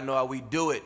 Know how we do it.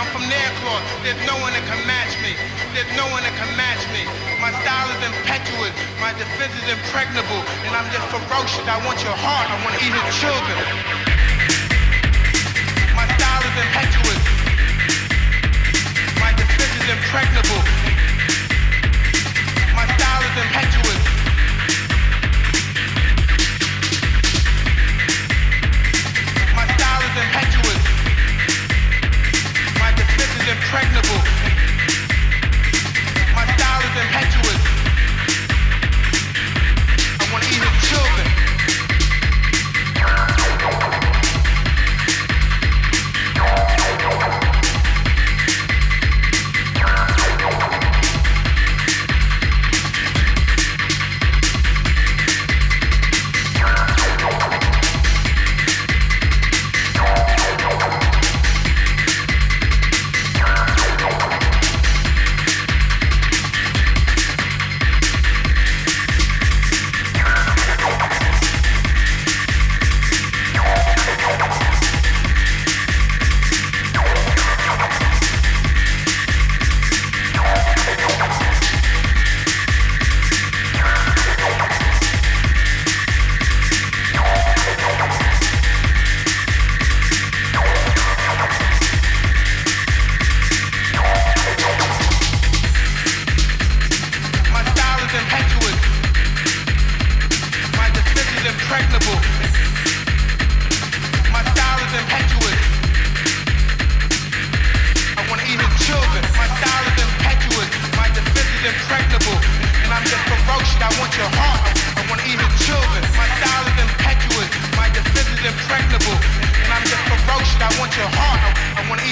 I'm from Nairclaw. There's no one that can match me. There's no one that can match me. My style is impetuous. My defense is impregnable. And I'm just ferocious. I want your heart. I want to eat your children. My style is impetuous. My defense is impregnable. My style is impetuous.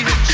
we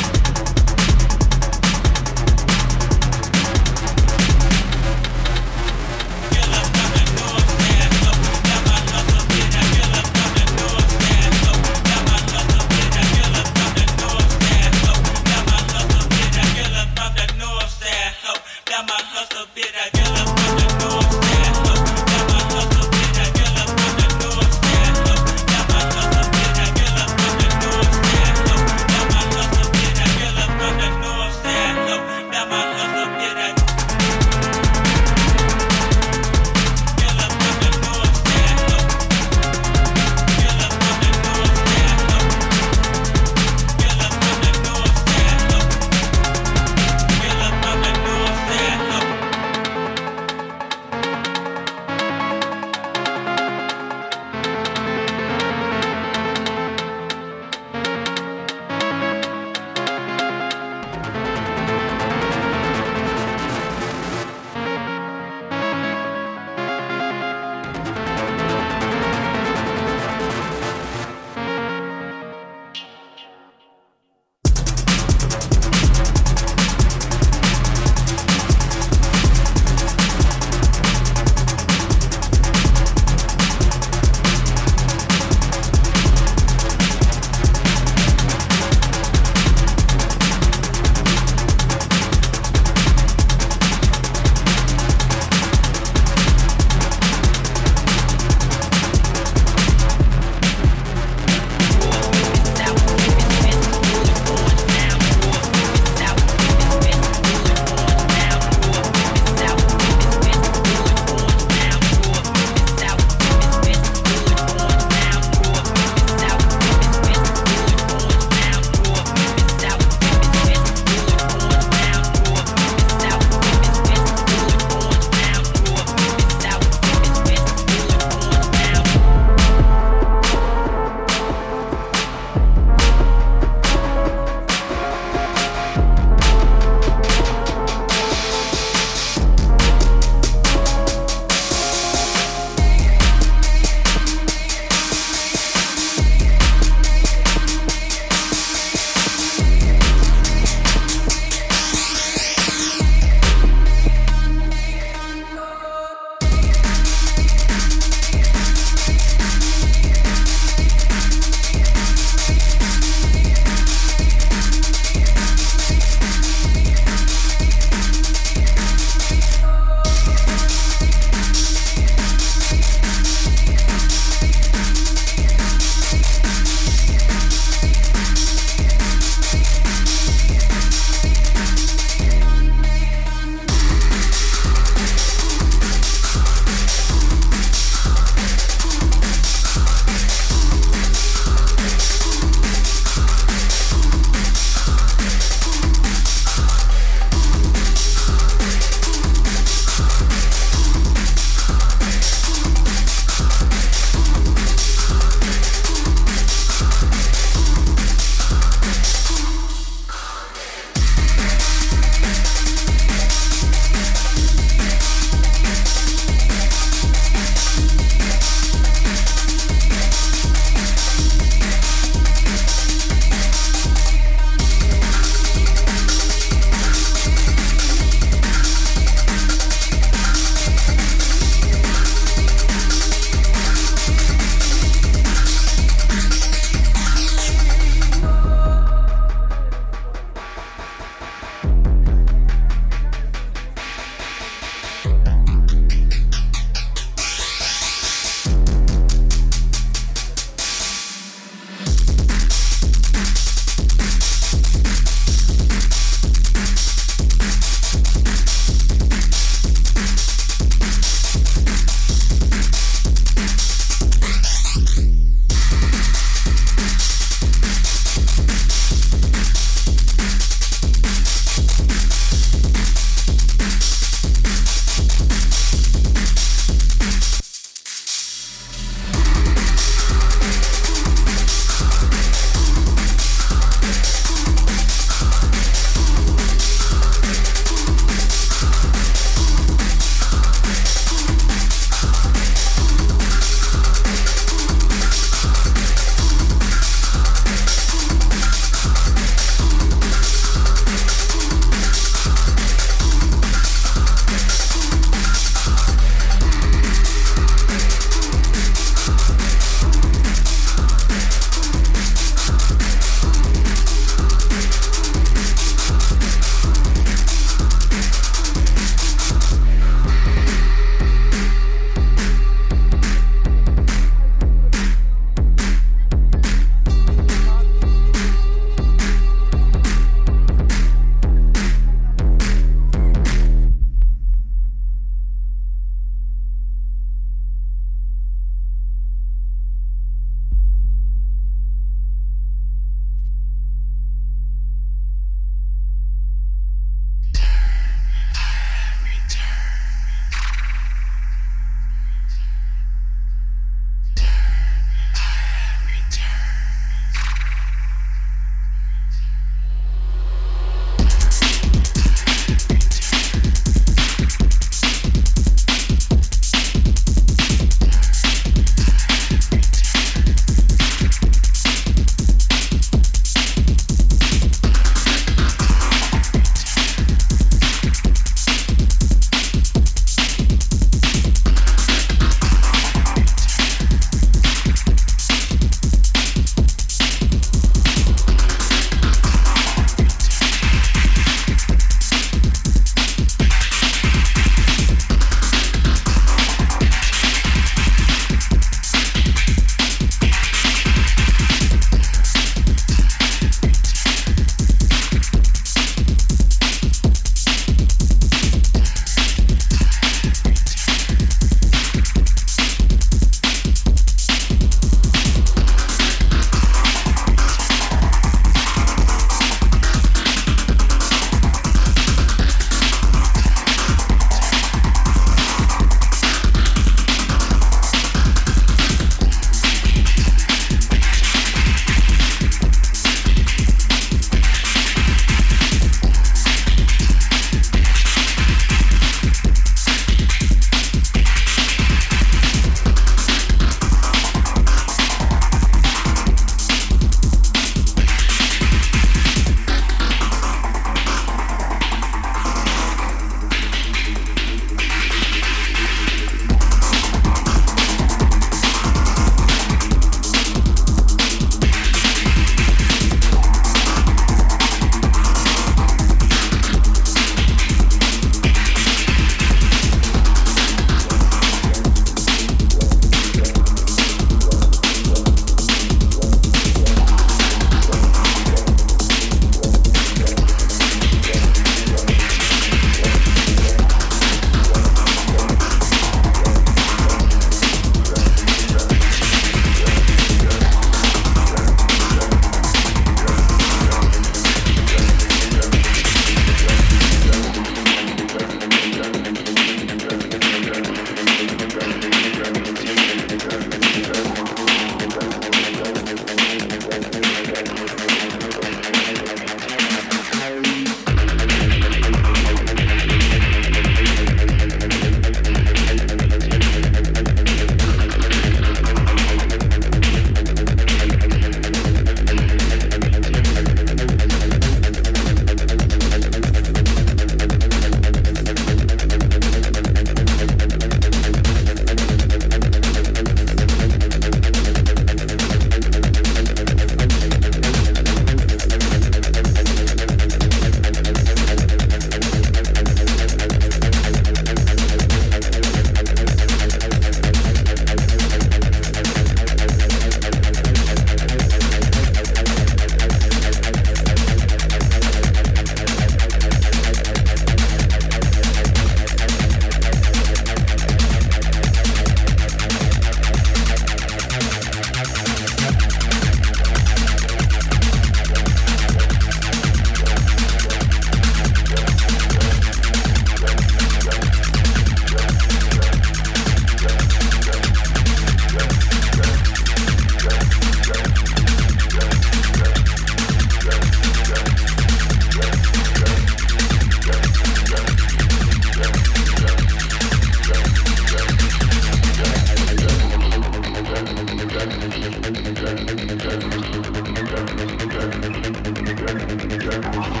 I'm gonna go to the